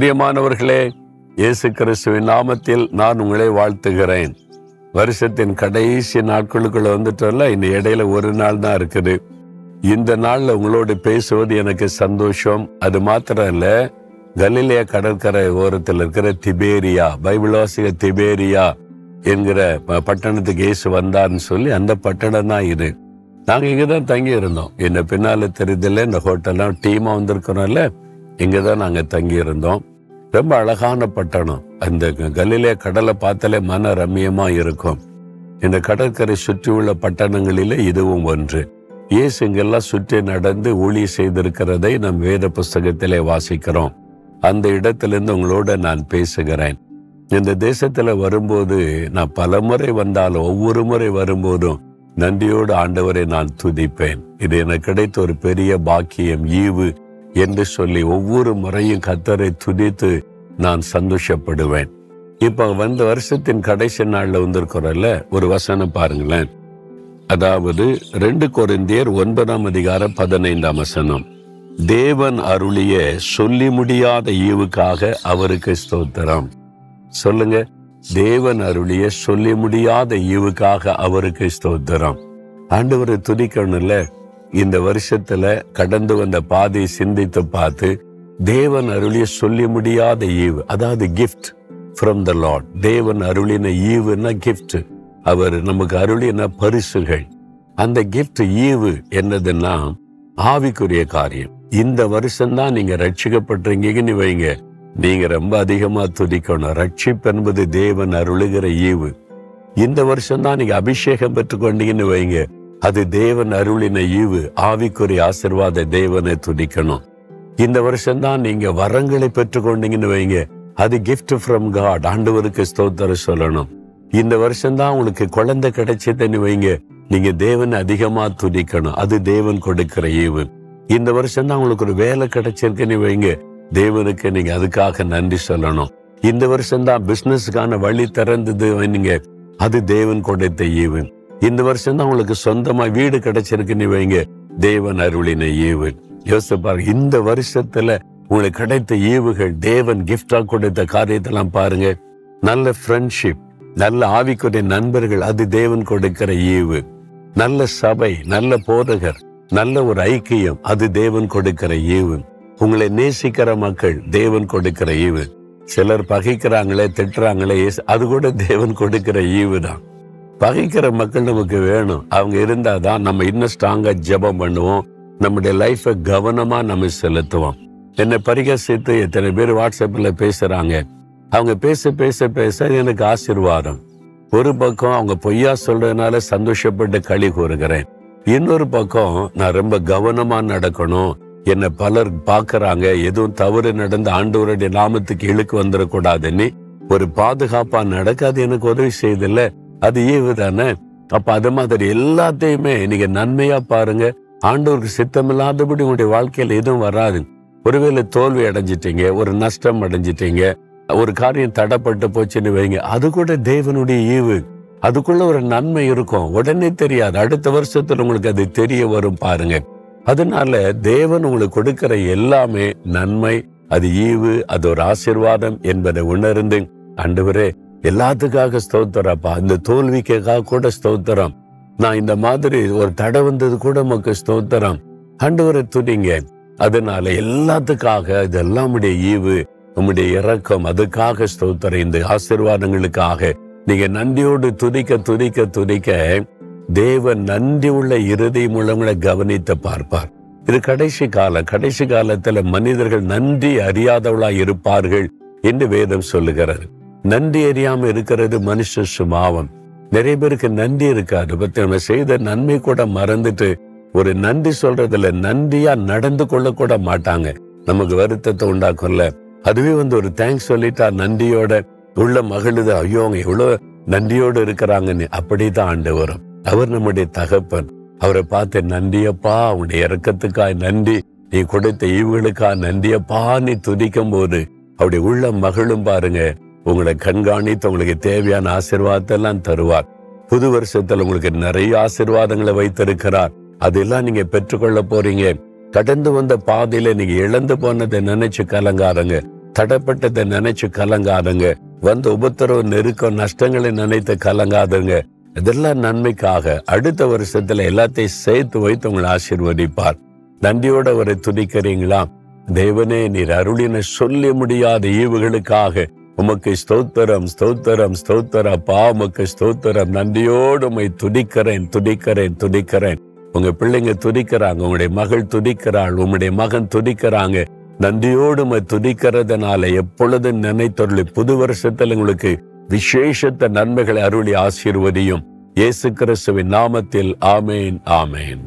பிரியமானவர்களே இயேசு கிறிஸ்துவின் நாமத்தில் நான் உங்களை வாழ்த்துகிறேன். வருஷத்தின் கடைசி நாட்களுக்குள்ள வந்துட்டோம்ல இந்த இடையில ஒரு நாள் தான் இருக்குது. இந்த நாள்ல உங்களோடு பேசுவது எனக்கு சந்தோஷம். அது மாத்திரம் இல்ல கலிலிய கடற்கரை ஓரத்தில் இருக்கிற திபேரியா பைபிளாசிக திபேரியா என்கிற பட்டணத்துக்கு இயேசு வந்தார்னு சொல்லி அந்த பட்டணம் தான் இது. நாங்கள் இங்கதான் தங்கி இருந்தோம். என்ன பின்னால் தெரியுதில்ல இந்த ஹோட்டல்லாம் டீமாக வந்திருக்கிறோம்ல இங்கே தான் தங்கி இருந்தோம். ரொம்ப அழகான பட்டணம். அந்த கலிலே கடலை பார்த்தாலே மன ரம்மியமா இருக்கும். இந்த கடற்கரை சுற்றி உள்ள பட்டணங்களிலே இதுவும் ஒன்று. இயேசு இங்கெல்லாம் சுற்றி நடந்து ஊழி செய்திருக்கிறதை நம் வேத புஸ்தகத்திலே வாசிக்கிறோம். அந்த இடத்திலிருந்து உங்களோட நான் பேசுகிறேன். இந்த தேசத்துல வரும்போது நான் பல முறை வந்தாலும் ஒவ்வொரு முறை வரும்போதும் நன்றியோடு ஆண்டவரை நான் துதிப்பேன். இது எனக்கு கிடைத்த ஒரு பெரிய பாக்கியம் ஈவு என்று சொல்லி ஒவ்வொரு முறையும் கத்தரை துதித்து நான் சந்தோஷப்படுவேன். இப்ப வந்த வருஷத்தின் கடைசி நாள்ல வந்திருக்கிறோம்ல ஒரு வசனம் பாருங்களேன். அதாவது ரெண்டு குறைந்தியர் ஒன்பதாம் அதிகாரம் பதினைந்தாம் வசனம். தேவன் அருளிய சொல்லி முடியாத ஈவுக்காக அவருக்கு ஸ்தோத்திரம். சொல்லுங்க. தேவன் அருளிய சொல்லி முடியாத ஈவுக்காக அவருக்கு ஸ்தோத்திரம். ஆண்டவரை துதிக்கணும்ல. இந்த வருஷத்துல கடந்து வந்த பாதையை சிந்தித்து பார்த்து தேவன் அருளிய சொல்லி முடியாத ஈவு. அதாவது கிஃப்ட் ஃப்ரம் த லார்ட் தேவன் அருளின ஈவுன்னா கிஃப்ட் அவர் நமக்கு அருளின பரிசுகள். அந்த கிஃப்ட் ஈவு என்னதுன்னா ஆவிக்குரிய காரியம். இந்த வருஷம்தான் நீங்க ரட்சிக்கப்படுறீங்கன்னு வைங்க. நீங்க ரொம்ப அதிகமா துதிக்கணும். ரட்சிப்பு என்பது தேவன் அருளுகிற ஈவு. இந்த வருஷம் தான் நீங்க அபிஷேகம் பெற்றுக்கொண்டீங்கன்னு வைங்க. அது தேவன் அருளின ஈவு. ஆவிக்குரிய ஆசிர்வாத தேவனை துதிக்கணும். இந்த வருஷம் தான் நீங்க வரங்களை பெற்றுக்கொண்டீங்கன்னு வைங்க. அது கிஃப்ட் ஃப்ரம் காட் ஆண்டவருக்கு ஸ்தோத்திரம் சொல்லணும். இந்த வருஷம் தான் உங்களுக்கு குழந்தை கிடைச்சதுன்னு வைங்க. நீங்க தேவனை அதிகமா துதிக்கணும். அது தேவன் கொடுக்கிற ஈவு. இந்த வருஷம் தான் உங்களுக்கு ஒரு வேலை கிடைச்சிருக்குன்னு வைங்க. தேவனுக்கு நீங்க அதுக்காக நன்றி சொல்லணும். இந்த வருஷம் தான் பிசினஸ்க்கான வழி திறந்தது வைங்க. அது தேவன் கொடுத்த ஈவு. இந்த வருஷம் தான் உங்களுக்கு சொந்தமா வீடு கிடைச்சிருக்குன்னு வைங்க. தேவன் அருளின ஈவு. யோசித்து பாருங்க இந்த வருஷத்துல உங்களுக்கு கிடைத்த ஈவுகள் தேவன் கிஃப்டா கொடுத்த காரியத்தெல்லாம் பாருங்க. நல்ல ஃப்ரெண்ட்ஷிப் நல்ல ஆவிக்குரிய நண்பர்கள் அது தேவன் கொடுக்கிற ஈவு. நல்ல சபை நல்ல போதகர் நல்ல ஒரு ஐக்கியம் அது தேவன் கொடுக்கிற ஈவு. உங்களை நேசிக்கிற மக்கள் தேவன் கொடுக்கிற ஈவு. சிலர் பகைக்கிறாங்களே திட்டுறாங்களே அது கூட தேவன் கொடுக்கிற ஈவு தான். பகைக்கிற மக்கள் நமக்கு வேணும். அவங்க இருந்தாதான் நம்ம இன்னும் ஸ்ட்ராங்கா ஜெபம் பண்ணுவோம். நம்முடைய லைஃபை கவனமா நம்ம செலுத்துவோம். என்னை பரிகசித்து எத்தனை பேர் வாட்ஸ்அப்பில் பேசுறாங்க. அவங்க பேச பேச பேச எனக்கு ஆசீர்வாதம். ஒரு பக்கம் அவங்க பொய்யா சொல்றதுனால சந்தோஷப்பட்டு களி கூறுகிறேன். இன்னொரு பக்கம் நான் ரொம்ப கவனமா நடக்கணும். என்னை பலர் பார்க்கறாங்க. எதுவும் தவறு நடந்து ஆண்டவருடைய நாமத்துக்கு இழுக்கு வந்துடக்கூடாதுன்னு ஒரு பாதுகாப்பா நடக்க அது எனக்கு உதவி செய்தில்ல. அது ஈவு தானே அப்ப அது மாதிரி எல்லாத்தையுமே நீங்க நன்மையா பாருங்க. ஆண்டவருக்கு சித்தமில்லாதபடி உங்களுடைய வாழ்க்கையில எதுவும் வராது. ஒருவேளை தோல்வி அடைஞ்சிட்டீங்க ஒரு நஷ்டம் அடைஞ்சிட்டீங்க ஒரு காரியம் தடைப்பட்டு போச்சுன்னு வைங்க அது கூட தேவனுடைய ஈவு. அதுக்குள்ள ஒரு நன்மை இருக்கும். உடனே தெரியாது. அடுத்த வருஷத்துல உங்களுக்கு அது தெரிய வரும் பாருங்க. அதனால தேவன் உங்களுக்கு கொடுக்கிற எல்லாமே நன்மை அது ஈவு அது ஒரு ஆசீர்வாதம் என்பதை உணர்ந்து ஆண்டவரே எல்லாத்துக்காக ஸ்தோத்திரப்பா இந்த தோல்விக்காக கூட ஸ்தோத்திரம். நான் இந்த மாதிரி ஒரு தடை வந்தது கூட நமக்கு ஸ்தோத்திரம். ஆண்டவரை துணிங்க அதனால எல்லாத்துக்காக இதெல்லாம் உடைய ஈவு உம்முடைய இறக்கம் அதுக்காக ஸ்தோத்திரம். இந்த ஆசீர்வாதங்களுக்காக நீங்க நன்றியோடு துதிக்க துதிக்க துதிக்க தேவன் நன்றி உள்ள இறுதி மூலங்களை கவனித்து பார்ப்பார். இது கடைசி காலம் கடைசி காலத்துல மனிதர்கள் நன்றி அறியாதவளா இருப்பார்கள் என்று வேதம் சொல்லுகிறார் நன்றி அறியாம இருக்கிறது மனுஷ சுபாவம். நிறைய பேருக்கு நன்றி இருக்காது. பத்தி நம்ம செய்த நன்மை கூட மறந்துட்டு ஒரு நன்றி சொல்றதுல நன்றியா நடந்து கொள்ள கூட மாட்டாங்க. நமக்கு வருத்தத்தை உண்டாக்கும்ல. அதுவே வந்து ஒரு தேங்க்ஸ் சொல்லிட்டா நன்றியோட உள்ள மகிழுது. ஐயோ அவங்க எவ்வளவு நன்றியோடு இருக்கிறாங்கன்னு அப்படிதான் ஆண்டு வரும். அவர் நம்முடைய தகப்பன். அவரை பார்த்து நன்றியப்பா அவனுடைய இறக்கத்துக்காய் நன்றி. நீ கொடுத்த ஈவுகளுக்காக நன்றியப்பா. நீ துதிக்கும் போது அவருடைய உள்ள மகளும் பாருங்க. உங்களை கண்காணித்து உங்களுக்கு தேவையான ஆசீர்வாதத்தை எல்லாம் தருவார். புது வருஷத்துல உங்களுக்கு நிறைய ஆசீர்வாதங்களை வைத்திருக்கிறார். அதெல்லாம் நீங்க பெற்றுக்கொள்ள போறீங்க. கடந்து வந்த பாதையில நீங்க இழந்து போனதை நினைச்சு கலங்காரங்க தடைப்பட்டதை நினைச்சு கலங்காரங்க வந்த உபத்திரவு நெருக்கம் நஷ்டங்களை நினைத்து கலங்காதுங்க. இதெல்லாம் நன்மைக்காக அடுத்த வருஷத்துல எல்லாத்தையும் சேர்த்து வைத்து உங்களை ஆசீர்வதிப்பார். நன்றியோட அவரை துதிக்கிறீங்களா? தேவனே நீர் அருளின சொல்ல முடியாத ஈவுகளுக்காக உமக்கு ஸ்தோத்திரம் ஸ்தோத்திரம் ஸ்தோத்திரப்பா உமக்கு ஸ்தோத்திரம். நன்றியோடு உமை துடிக்கிறேன் துதிக்கிறேன் துடிக்கிறேன் உங்க பிள்ளைங்க துதிக்கிறாங்க உங்களுடைய மகள் துதிக்கிறாள் உங்களுடைய மகன் துதிக்கிறாங்க. நன்றியோடு உமை துடிக்கிறதுனால எப்பொழுதும் நினைத்தொருளி புது வருஷத்துல உங்களுக்கு விசேஷத்த நன்மைகளை அருளி ஆசீர்வதியும். இயேசு கிறிஸ்துவின் நாமத்தில் ஆமேன் ஆமேன்.